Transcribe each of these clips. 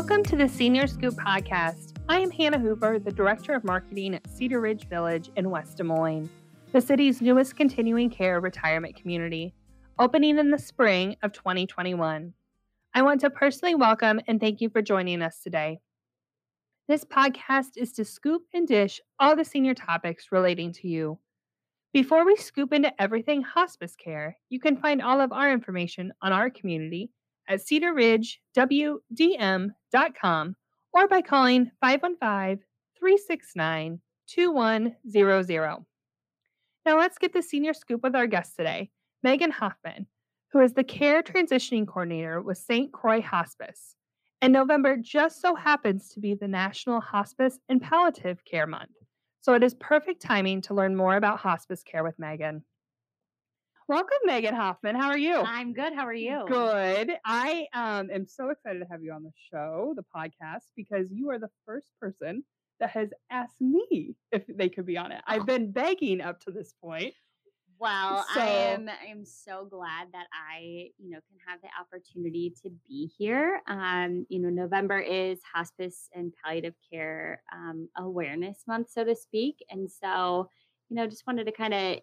Welcome to the Senior Scoop podcast. I am Hannah Hoover, the Director of Marketing at Cedar Ridge Village in West Des Moines, the city's newest continuing care retirement community, opening in the spring of 2021. I want to personally welcome and thank you for joining us today. This podcast is to scoop and dish all the senior topics relating to you. Before we scoop into everything hospice care, you can find all of our information on our community at cedarridgewdm.com or by calling 515 369 2100. Now let's get the senior scoop with our guest today, Megan Hoffman, who is the care transitioning coordinator with St. Croix Hospice. And November just so happens to be the National Hospice and Palliative Care Month. So it is perfect timing to learn more about hospice care with Megan. Welcome, Megan Hoffman. How are you? I'm good. How are you? Good. I um, am so excited to have you on the show, the podcast, because you are the first person that has asked me if they could be on it. I've been begging up to this point. Well, So- I am I am so glad that I, you know, can have the opportunity to be here. Um, you know, November is hospice and palliative care um, awareness month, so to speak. And so, you know, just wanted to kind of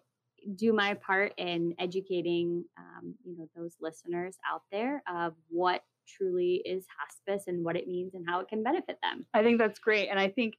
do my part in educating um, you know, those listeners out there of what truly is hospice and what it means and how it can benefit them. I think that's great, and I think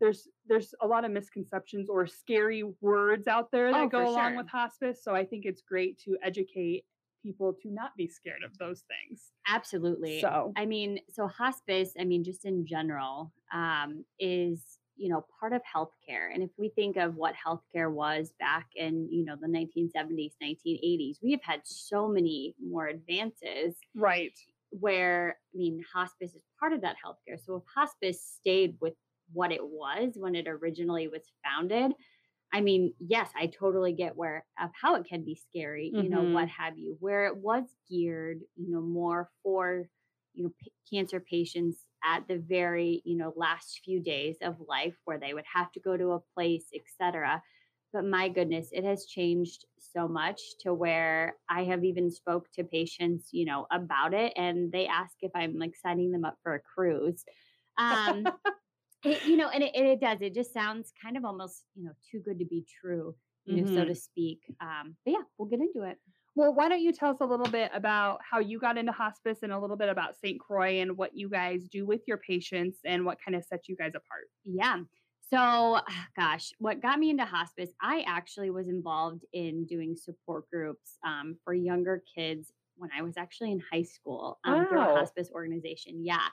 there's there's a lot of misconceptions or scary words out there that Oh, go along sure. with hospice. So I think it's great to educate people to not be scared of those things. Absolutely. So I mean, so hospice, I mean, just in general, um, is you know part of healthcare. And if we think of what healthcare was back in you know the 1970s, 1980s, we have had so many more advances. right, Where I mean, hospice is part of that healthcare. So if hospice stayed with what it was when it originally was founded. I mean, yes, I totally get where of how it can be scary, you know, what mm-hmm. have you. Where it was geared, you know, more for, you know, p- cancer patients at the very, you know, last few days of life where they would have to go to a place, etc. But my goodness, it has changed so much to where I have even spoke to patients, you know, about it, and they ask if I'm like signing them up for a cruise. Um, it, you know, and it, it does. It just sounds kind of almost, you know, too good to be true, you know, so Mhm. to speak. Um, but yeah, we'll get into it. Well, why don't you tell us a little bit about how you got into hospice and a little bit about St. Croix and what you guys do with your patients and what kind of sets you guys apart? Yeah. So, gosh, what got me into hospice, I actually was involved in doing support groups um, for younger kids when I was actually in high school um, through a hospice organization. Yeah.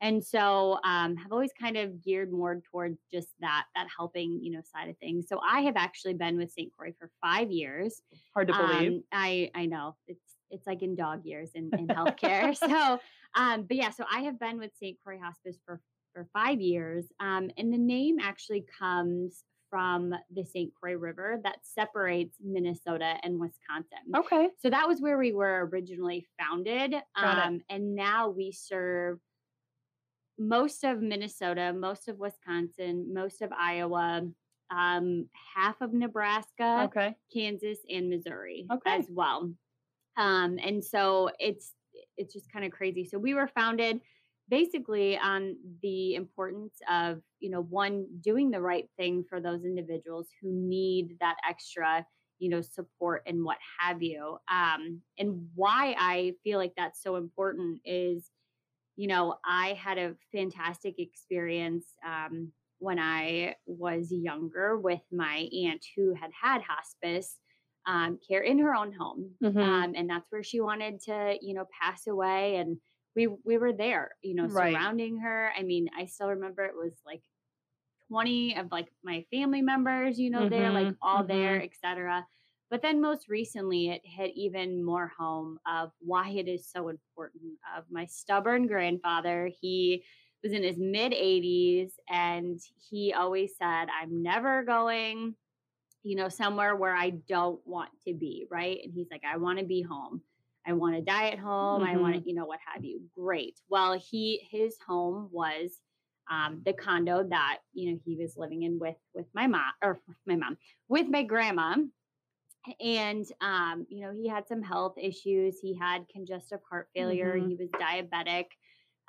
And so um, have always kind of geared more towards just that that helping you know side of things. So I have actually been with St. Croix for five years. Hard to believe. Um, I I know it's it's like in dog years in, in healthcare. so, um, but yeah, so I have been with St. Croix Hospice for for five years, um, and the name actually comes from the St. Croix River that separates Minnesota and Wisconsin. okay. So that was where we were originally founded, Got it. um, and now we serve most of Minnesota, most of Wisconsin, most of Iowa, um, half of Nebraska. Okay. Kansas and Missouri Okay. as well. Um, and so it's it's just kind of crazy. So we were founded basically on the importance of you know one doing the right thing for those individuals who need that extra you know support and what have you um and why i feel like that's so important is you know i had a fantastic experience um when i was younger with my aunt who had had hospice um, care in her own home Mhm. um, and that's where she wanted to you know pass away and we we were there you know Right. surrounding her i mean i still remember it was like 20 of like my family members you know there like Mhm, all there etc but then most recently it hit even more home of why it is so important of my stubborn grandfather he was in his mid 80s and he always said i'm never going you know, somewhere where I don't want to be, right? And he's like, I want to be home. I want to die at home. I want to, you know, what have you. Great. Well, he his home was um, the condo that you know he was living in with with my mom or my mom with my grandma, and um, you know he had some health issues. He had congestive heart failure. Mhm. He was diabetic.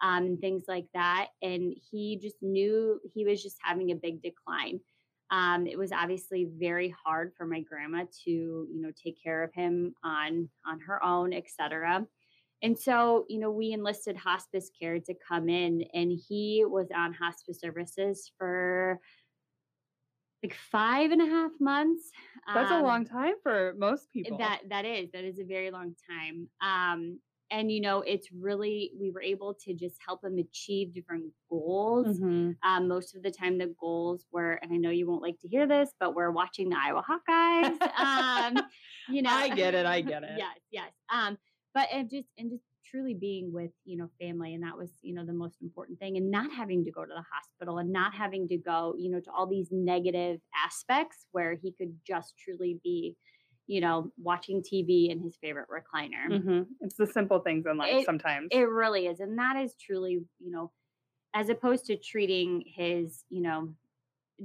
um, things like that. And he just knew he was just having a big decline. Um, it was obviously very hard for my grandma to, you know, take care of him on on her own, etc. And so, you know, we enlisted hospice care to come in, and he was on hospice services for like five and a half months. That's a Um, long time for most people. that that is that is a very long time. Um, and you know, it's really we were able to just help him achieve different goals. Mhm. Um, most of the time, the goals were, and I know you won't like to hear this, but we're watching the Iowa Hawkeyes. um, you know, I get it, I get it. yes, yes. Um, but and just and just truly being with you know family, and that was you know the most important thing, and not having to go to the hospital, and not having to go you know to all these negative aspects where he could just truly be, you know, watching TV in his favorite recliner. Mhm. It's the simple things in life It- sometimes. It really is. And that is truly, you know, as opposed to treating his, you know,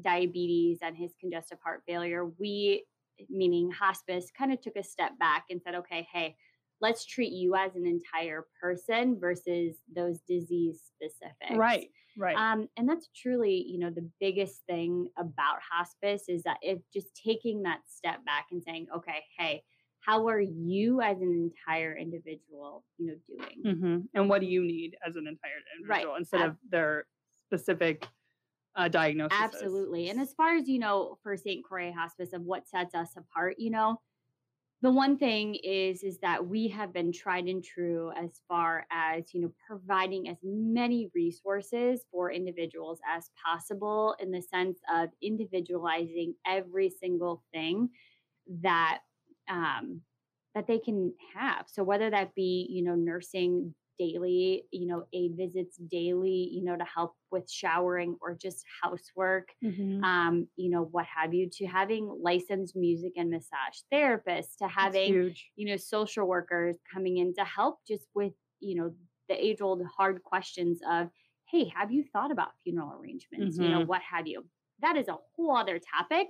diabetes and his congestive heart failure, we, meaning hospice, kind of took a step back and said, okay, hey, let's treat you as an entire person versus those disease specifics. right, right. Um, and that's truly, you know, the biggest thing about hospice is that if just taking that step back and saying, okay, hey, how are you as an entire individual, you know, doing? hmm And what do you need as an entire Right. individual instead Ab- of their specific uh, diagnosis? Absolutely. And as far as, you know, for St. Croix Hospice of what sets us apart, you know, the one thing is is that we have been tried and true as far as, you know, providing as many resources for individuals as possible in the sense of individualizing every single thing that um that they can have. So whether that be, you know, nursing daily, you know, aid visits daily, you know, to help with showering or just housework, Mhm. um, you know, what have you, to having licensed music and massage therapists, to having, you know, social workers coming in to help just with, you know, the age old hard questions of, hey, have you thought about funeral arrangements? You know, Mhm. what have you? That is a whole other topic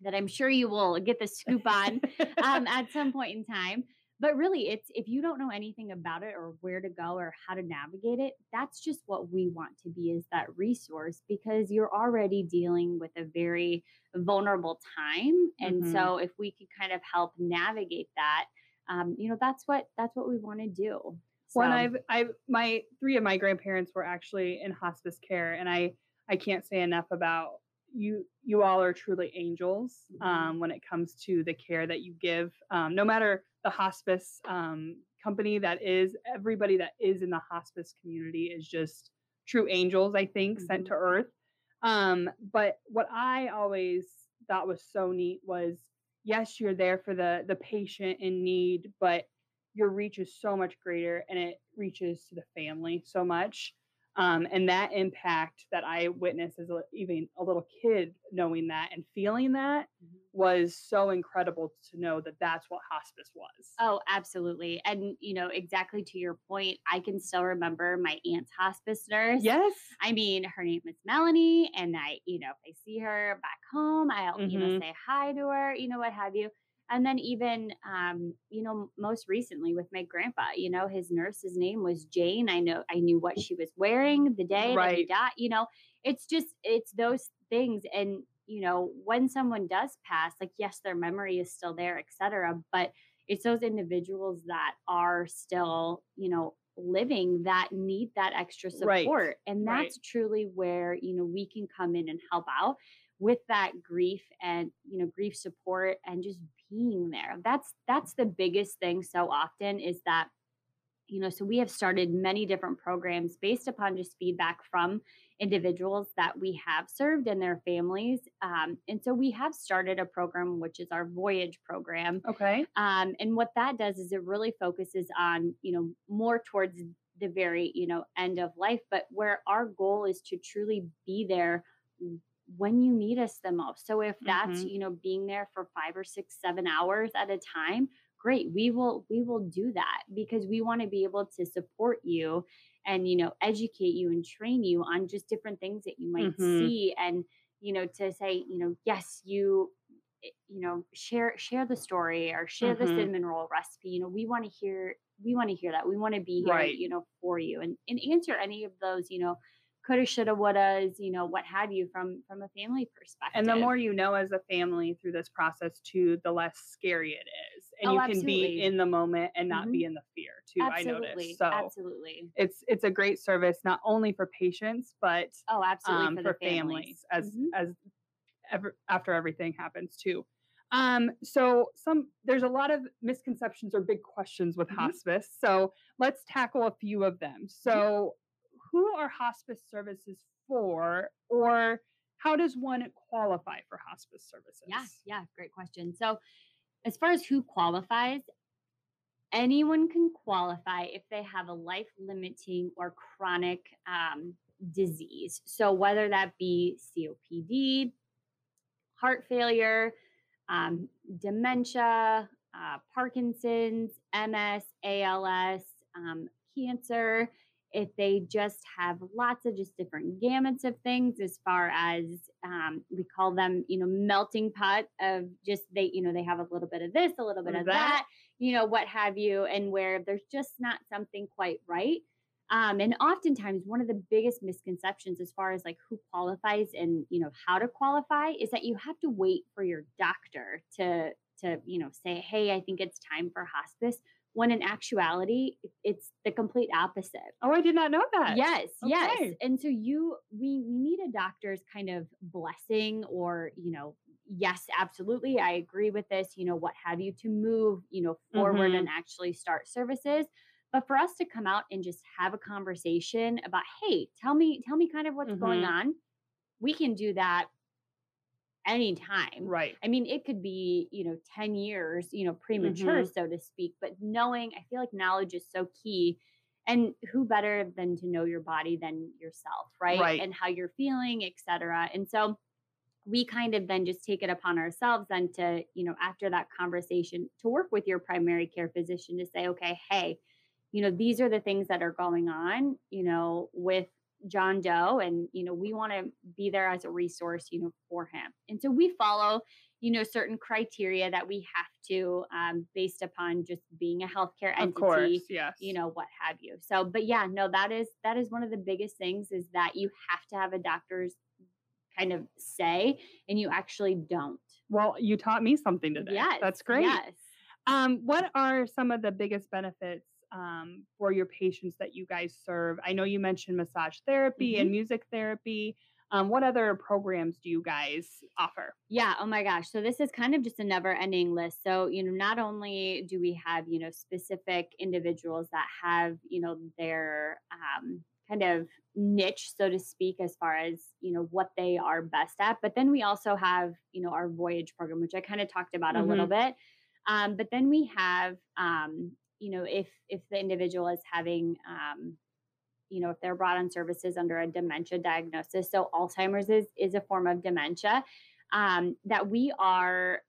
that I'm sure you will get the scoop on um, at some point in time. But really, it's if you don't know anything about it or where to go or how to navigate it, that's just what we want to be is that resource because you're already dealing with a very vulnerable time. And Mhm. so if we could kind of help navigate that, um, you know, that's what that's what we want to do. When So- I've I've my three of my grandparents were actually in hospice care, and I I can't say enough about you. You all are truly angels Mhm. um, when it comes to the care that you give. Um, no matter the hospice um, company that is, everybody that is in the hospice community is just true angels. I think sent to earth. Um, but what I always thought was so neat was yes, you're there for the the patient in need, but your reach is so much greater and it reaches to the family so much. Um, and that impact that I witnessed as a, even a little kid, knowing that and feeling that Mhm. was so incredible to know that that's what hospice was. Oh, absolutely. And, you know, exactly to your point, I can still remember my aunt's hospice nurse. yes. I mean, her name is Melanie, and I, you know, if I see her back home, I'll, you know, Mhm. say hi to her, you know, what have you. And then even, um, you know, most recently with my grandpa, you know, his nurse's name was Jane. I know I knew what she was wearing the day that he died. You know, it's just it's those things, and you know, when someone does pass, like yes, their memory is still there, etc but it's those individuals that are still, you know, living that need that extra Right. support. And Right. that's truly where, you know, we can come in and help out with that grief and, you know, grief support and just being there. That's that's the biggest thing so often is that you know, so we have started many different programs based upon just feedback from individuals that we have served and their families. Um, and so we have started a program, which is our Voyage program. Okay. Um, and what that does is it really focuses on, you know, more towards the very, you know, end of life, but where our goal is to truly be there when you need us the most. So if that's, Mhm. you know, being there for five or six, seven hours at a time, great. We will, we will do that because we want to be able to support you and, you know, educate you and train you on just different things that you might Mhm. see and, you know, to say, you know, yes, you eh, you know share share the story or share the Mhm. cinnamon roll recipe you know we want to hear we want to hear that. We want to be here, Right. you know, for you and, and answer any of those, you know, coulda, shoulda, wouldas, you know, what have you from from a family perspective. And the more you know as a family through this process too, the less scary it is. And Oh, you can absolutely. be in the moment and not Mhm. be in the fear too, I absolutely, noticed. So absolutely. it's it's a great service not only for patients but Oh, absolutely um, for, for the families, as Mhm. as ever, after everything happens too. Um, so some there's a lot of misconceptions or big questions with Mhm. hospice. So let's tackle a few of them. So who are hospice services for, or how does one qualify for hospice services? Yeah, yeah, great question. So, as far as who qualifies, anyone can qualify if they have a life limiting or chronic um, disease. So, whether that be COPD, heart failure, um, dementia, uh, Parkinson's, MS, ALS, um, cancer, if they just have lots of just different gamuts of things as far as um, we call them you know melting pot of just they you know they have a little bit of this a little bit Of that. that you know what have you and where there's just not something quite right um, and oftentimes one of the biggest misconceptions as far as like who qualifies and you know how to qualify is that you have to wait for your doctor to to you know say hey i think it's time for hospice when in actuality it's the complete opposite Oh, I did not know that. Yes, yes. And so you we we need a doctor's kind of blessing or, you know, yes, absolutely. I agree with this, you know, what have you to move, you know, forward Mhm. and actually start services. But for us to come out and just have a conversation about, hey, tell me, tell me kind of what's going Mhm. on. We can do that anytime. Right. I mean, it could be, you know, 10 years, you know, premature, Mm-hmm. so to speak, but knowing, I feel like knowledge is so key. And who better than to know your body than yourself, right? Right. And how you're feeling, et cetera. And so we kind of then just take it upon ourselves then to, you know, after that conversation, to work with your primary care physician to say, okay, hey, you know, these are the things that are going on, you know, with John Doe. And, you know, we want to be there as a resource, you know, for him. And so we follow, you know, certain criteria that we have to, um, based upon just being a healthcare entity Of course. Yes. you know what have you so but yeah no that is that is one of the biggest things is that you have to have a doctor's kind of say and you actually don't Well, you taught me something today. yes That's great. yes Um, what are some of the biggest benefits um, for your patients that you guys serve? I know you mentioned massage therapy and music therapy. Um, what other programs do you guys offer? Yeah. Oh my gosh. So this is kind of just a never ending list. So, you know, not only do we have, you know, specific individuals that have, you know, their um, kind of niche, so to speak, as far as, you know, what they are best at, but then we also have, you know, our voyage program, which I kind of talked about a little bit. Um, but then we have, um, you know, if if the individual is having um, you know, if they're brought on services under a dementia diagnosis. So Alzheimer's is is a form of dementia. Um, that we are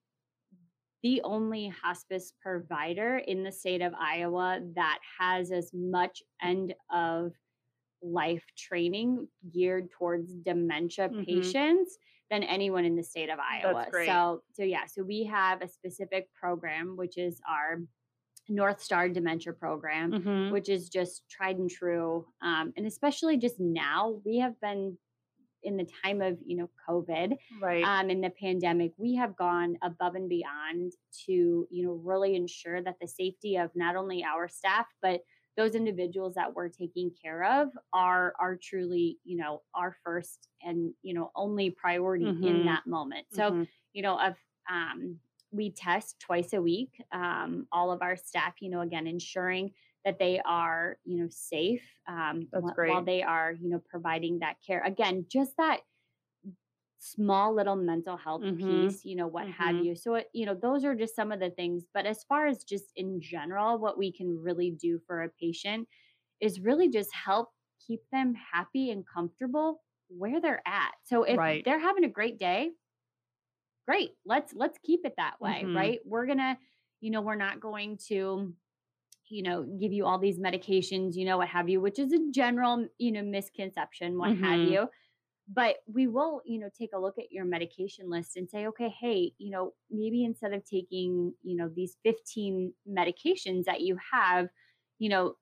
the only hospice provider in the state of Iowa that has as much end of life training geared towards dementia Mhm. patients than anyone in the state of Iowa. So so yeah, so we have a specific program which is our North Star Dementia program Mhm. which is just tried and true. Um, and especially just now, we have been in the time of you know COVID, Right. um, in the pandemic, we have gone above and beyond to you know really ensure that the safety of not only our staff but those individuals that we're taking care of are are truly you know our first and you know only priority Mhm. in that moment. So Mhm. you know, of um, we test twice a week. Um, all of our staff, you know, again, ensuring that they are, you know, safe um, wh- while they are, you know, providing that care. Again, just that small little mental health Mhm. piece, you know, what have Mhm. you. So, it, you know, those are just some of the things. But as far as just in general, what we can really do for a patient is really just help keep them happy and comfortable where they're at. So if Right. they're having a great day, great. Let's let's keep it that way, Mhm. right? We're to, you know, we're not going to you know, give you all these medications, you know, what have you, which is a general, you know, misconception, what have Mhm. you. But we will, you know, take a look at your medication list and say, okay, hey, you know, maybe instead of taking, you know, these 15 medications that you have, you know,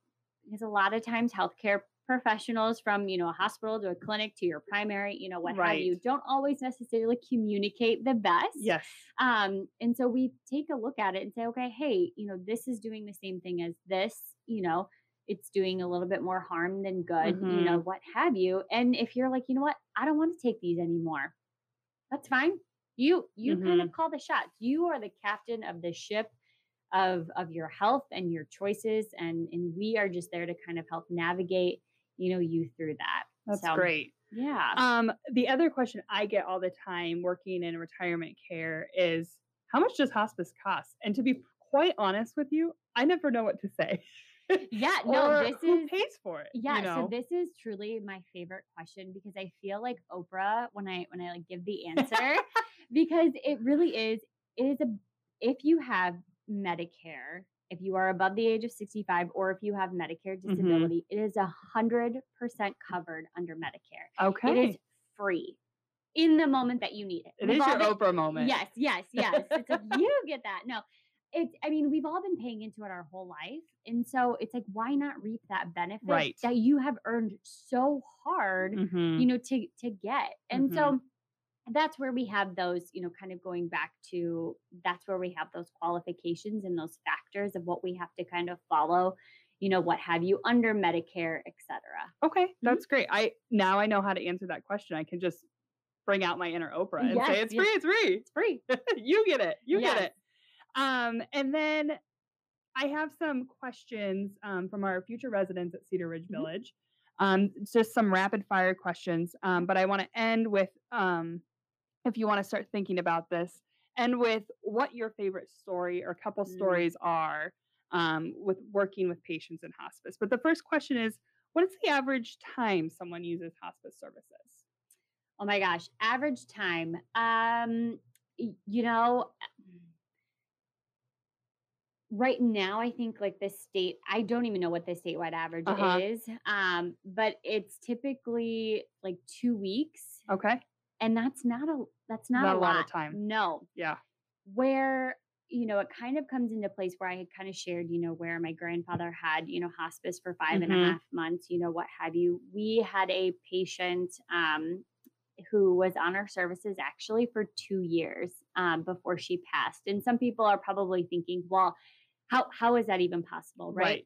because a lot of times healthcare professionals from, you know, a hospital to a clinic to your primary, you know, what have you, Right. don't always necessarily communicate the best. Yes. Um, and so we take a look at it and say, okay, hey, you know, this is doing the same thing as this, you know, it's doing a little bit more harm than good, you know, what have you. And if you're like, you know what, I don't want to take these anymore, that's fine. You you kind of call the shots. You are the captain of the ship of of your health and your choices and and we are just there to kind of help navigate, you know, you through that. That's So, great. Yeah. Um, the other question I get all the time working in retirement care is how much does hospice cost? And to be quite honest with you, I never know what to say. Yeah, no, this who is pays for it. Yeah, you know? so this is truly my favorite question because I feel like Oprah when I when I like give the answer because it really is it is a if you have Medicare, if you are above the age of 65 or if you have Medicare Mm-hmm. disability, it is a hundred percent covered under Medicare. okay. It is free in the moment that you need it. It We've is your been- Oprah moment. Yes, yes, yes. It's like you get that. No, it's. I mean, we've all been paying into it our whole life, and so it's like, why not reap that benefit Right. that you have earned so hard, Mhm. you know, to to get? And so that's where we have those, you know, kind of going back to that's where we have those qualifications and those factors of what we have to kind of follow, you know, what have you under Medicare, et cetera. Okay, Mm-hmm. that's great. I now I know how to answer that question. I can just bring out my inner Oprah and Yes, say it's yes. free, it's free. It's free. you get it. You Yes. get it. Um, and then I have some questions um, from our future residents at Cedar Ridge Mhm. Village. Um, just some rapid fire questions. Um, but I want to end with um, if you want to start thinking about this, and with what your favorite story or couple Mm. stories are um, with working with patients in hospice. But the first question is what is the average time someone uses hospice services? Oh my gosh, average time. Um, you know, right now I think like the state, I don't even know what the statewide average Uh-huh. is. Um, but it's typically like two weeks, Okay. And that's not a that's not, Not a, a lot of time. No, Yeah. where you know it kind of comes into place where i had kind of shared you know where my grandfather had you know hospice for five and a half Mhm. months you know what have you we had a patient um who was on our services actually for two years um, before she passed and some people are probably thinking well how how is that even possible right, Right.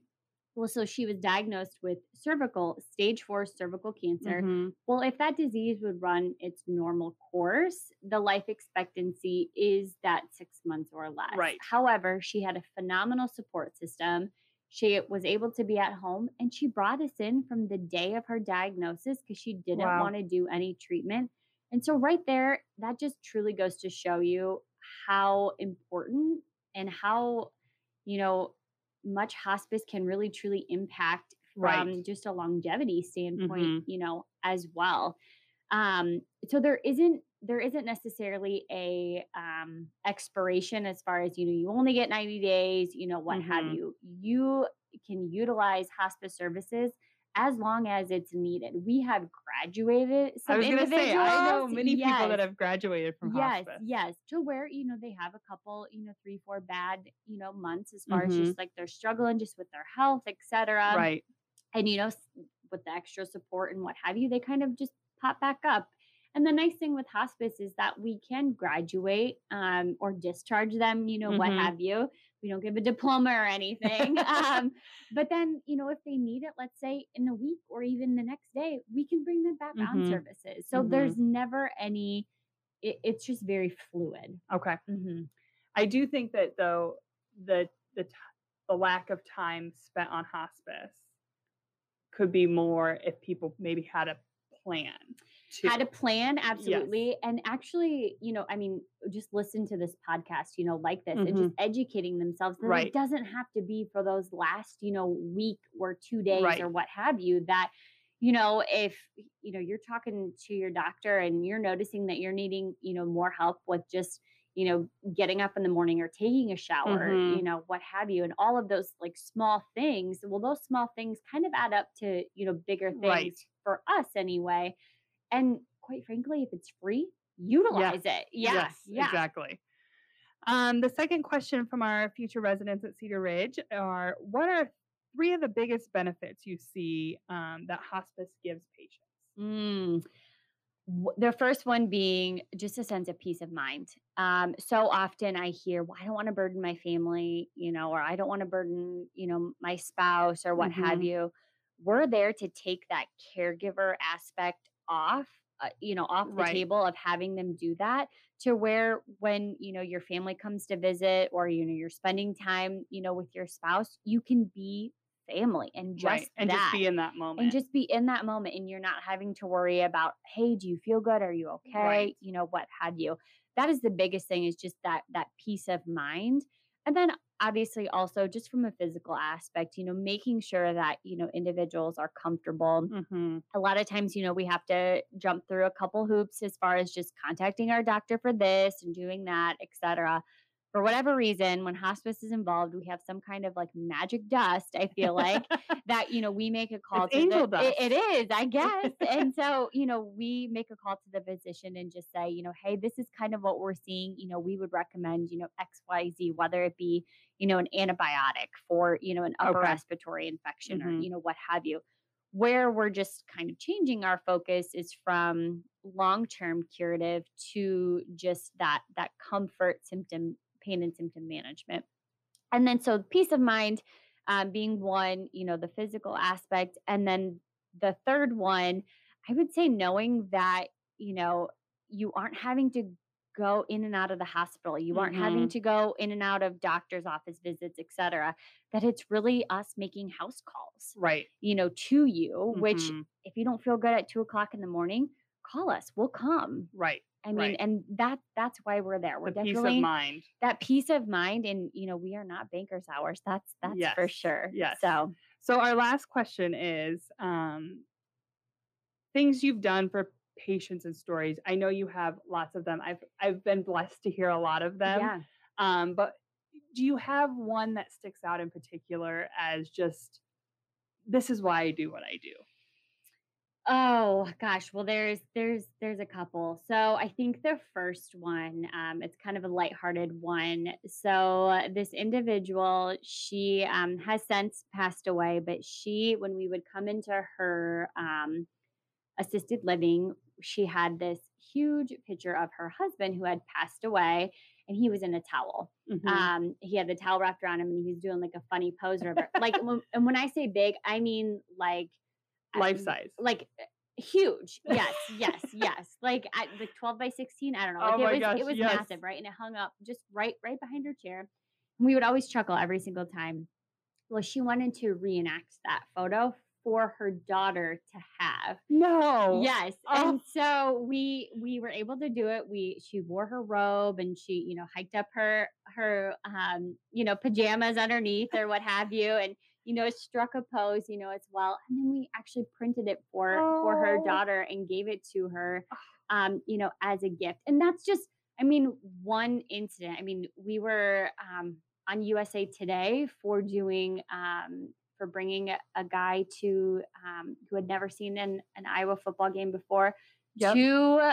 Well so she was diagnosed with cervical stage four cervical cancer Mhm. well, if that disease would run its normal course, the life expectancy is that six months or less. Right. However, she had a phenomenal support system. She was able to be at home and she brought us in from the day of her diagnosis because she didn't Wow. want to do any treatment. And so, right there, that just truly goes to show you how important and how, you know, much hospice can really truly impact from Right. just a longevity standpoint, Mhm. you know, as well. Um, so there isn't there isn't necessarily a um expiration as far as you know you only get 90 days you know what have Mhm. you you can utilize hospice services as long as it's needed we have graduated some I was going to say, I know individuals- many people that have graduated from yes hospice. yes to where you know they have a couple you know three four bad you know months as far Mhm. as just like they're struggling just with their health etc Right. and you know with the extra support and what have you they kind of just pop back up and the nice thing with hospice is that we can graduate um, or discharge them you know what Mhm. have you we don't give a diploma or anything um, but then you know if they need it let's say in a week or even the next day we can bring them back on Mhm. services so Mhm. there's never any it, it's just very fluid Okay. mm-hmm. I do think that though the the t- the lack of time spent on hospice could be more if people maybe had a plan. To, had a plan absolutely and actually you know i mean just listen to this podcast you know like this and just educating themselves that Mm-hmm. Right. it doesn't have to be for those last you know week or two days Right. or what have you that you know if you know you're talking to your doctor and you're noticing that you're needing you know more help with just you know getting up in the morning or taking a shower Mhm. you know what have you and all of those like small things well those small things kind of add up to you know bigger things Right. for us anyway and quite frankly, if it's free, utilize it. Yeah. yes, yeah. exactly. Um, the second question from our future residents at Cedar Ridge are: What are three of the biggest benefits you see um, that hospice gives patients? Mm. The first one being just a sense of peace of mind. Um, so often I hear, well, I don't want to burden my family, you know, or I don't want to burden, you know, my spouse or what have Mhm. you. We're there to take that caregiver aspect off, uh, you know, off the Right. table of having them do that to where when, you know, your family comes to visit or, you know, you're spending time, you know, with your spouse, you can be family and just right. And that just be in that moment. and just be in that moment and you're not having to worry about hey do you feel good are you okay Right. you know what have you that is the biggest thing is just that that peace of mind and then obviously also just from a physical aspect you know making sure that you know individuals are comfortable. Hmm a lot of times you know we have to jump through a couple hoops as far as just contacting our doctor for this and doing that etc for whatever reason when hospice is involved we have some kind of like magic dust i feel like that you know we make a call It's to angel the, dust. it- it is i guess and so you know we make a call to the physician and just say you know hey this is kind of what we're seeing you know we would recommend you know xyz whether it be you know an antibiotic for you know an upper Okay. respiratory infection or Mhm. you know what have you where we're just kind of changing our focus is from long-term curative to just that that comfort symptom pain and symptom management and then so peace of mind um, being one you know the physical aspect and then the third one i would say knowing that you know you aren't having to go in and out of the hospital you aren't having Mhm. to go in and out of doctor's office visits etc that it's really us making house calls Right. you know to you which Mhm. if you don't feel good at two o'clock in the morning call us we'll come Right. i mean Right. and that that's why we're there we're the peace of mind. that peace of mind and you know we are not bankers hours that's that's for sure yes. so So our last question is um, things you've done for patients and stories. I know you have lots of them. I've I've been blessed to hear a lot of them. yeah Um, but do you have one that sticks out in particular as just this is why I do what I do? Oh gosh well there's there's there's a couple so i think the first one um it's kind of a lighthearted one so this individual she um has since passed away but she when we would come into her um assisted living, she had this huge picture of her husband who had passed away and he was in a towel. Mhm. Um, he had the towel wrapped around him and he was doing like a funny pose or like, and when I say big, I mean like Life size. like uh, huge. Yes, yes, yes. Like at like 12 by 16. I don't know. Like Oh it my was gosh, it was yes. massive, right? And it hung up just right, right behind her chair. And we would always chuckle every single time. Well, she wanted to reenact that photo for her daughter to have. No. Yes. Oh. And so we we were able to do it. We she wore her robe and she, you know, hiked up her her um, you know, pajamas underneath or what have you and you know, it struck a pose, you know, as well. And then we actually printed it for for her Oh. daughter and gave it to her um, you know, as a gift. And that's just I mean, one incident. I mean, we were um on USA Today for doing um for bringing a, a guy to um, who had never seen an, an Iowa football game before Yep. to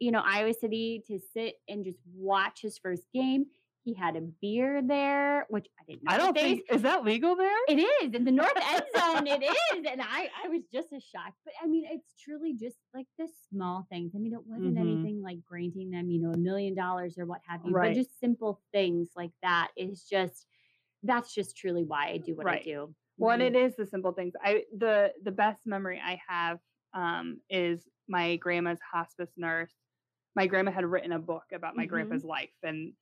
you know Iowa City to sit and just watch his first game. He had a beer there, which I didn't know. I don't think is that legal there? it is in the north end zone. It is, and I I was just as shocked. But I mean, it's truly just like the small things. I mean, it wasn't Mhm. anything like granting them, you know, a million dollars or what have you. Right. But just simple things like that is just that's just truly why I do what Right. I do. Well, and it is the simple things. I the the best memory I have um, is my grandma's hospice nurse. My grandma had written a book about my Mhm. grandpa's life, and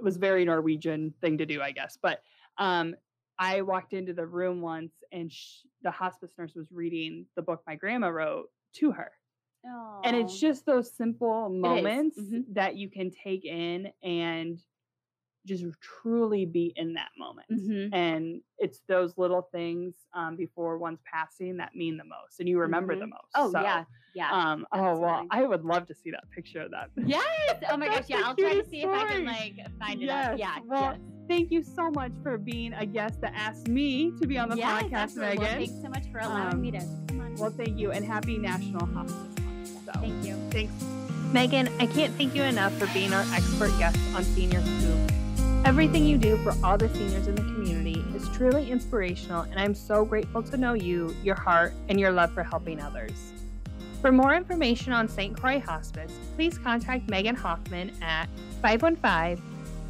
it was a very Norwegian thing to do, I guess. But um, I walked into the room once, and sh- the hospice nurse was reading the book my grandma wrote to her. And it's just those simple moments Mhm. that you can take in and just truly be in that moment. Mhm. And it's those little things um, before one's passing that mean the most and you remember the Mhm. most. Oh So, yeah, yeah. Um, oh, well, absolutely. I would love to see that picture of that. yes. Oh my gosh. Yeah. I'll try to cutest see if I can like find it Yes. up. Yeah. Well, yes. Thank you so much for being a guest that asked me to be on the yes, podcast, absolutely. Well, Megan. thanks so much for allowing me to come on. Well, thank you and happy National Hospice Month. So, Thank you. thanks. Megan, I can't thank you enough for being our expert guest on Senior Scoop. Everything you do for all the seniors in the community is truly inspirational, and I'm so grateful to know you, your heart, and your love for helping others. For more information on St. Croix Hospice, please contact Megan Hoffman at 515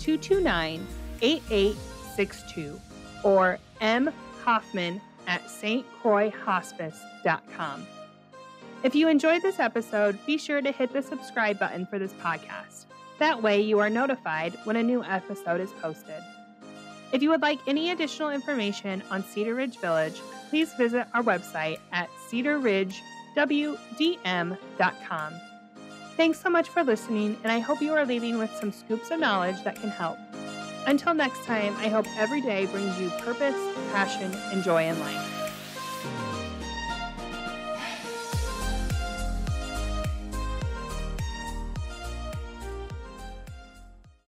229 8862 or M. Hoffman at stcroixhospice.com. If you enjoyed this episode, be sure to hit the subscribe button for this podcast. That way, you are notified when a new episode is posted. If you would like any additional information on Cedar Ridge Village, please visit our website at cedarridgewdm.com. Thanks so much for listening, and I hope you are leaving with some scoops of knowledge that can help. Until next time, I hope every day brings you purpose, passion, and joy in life.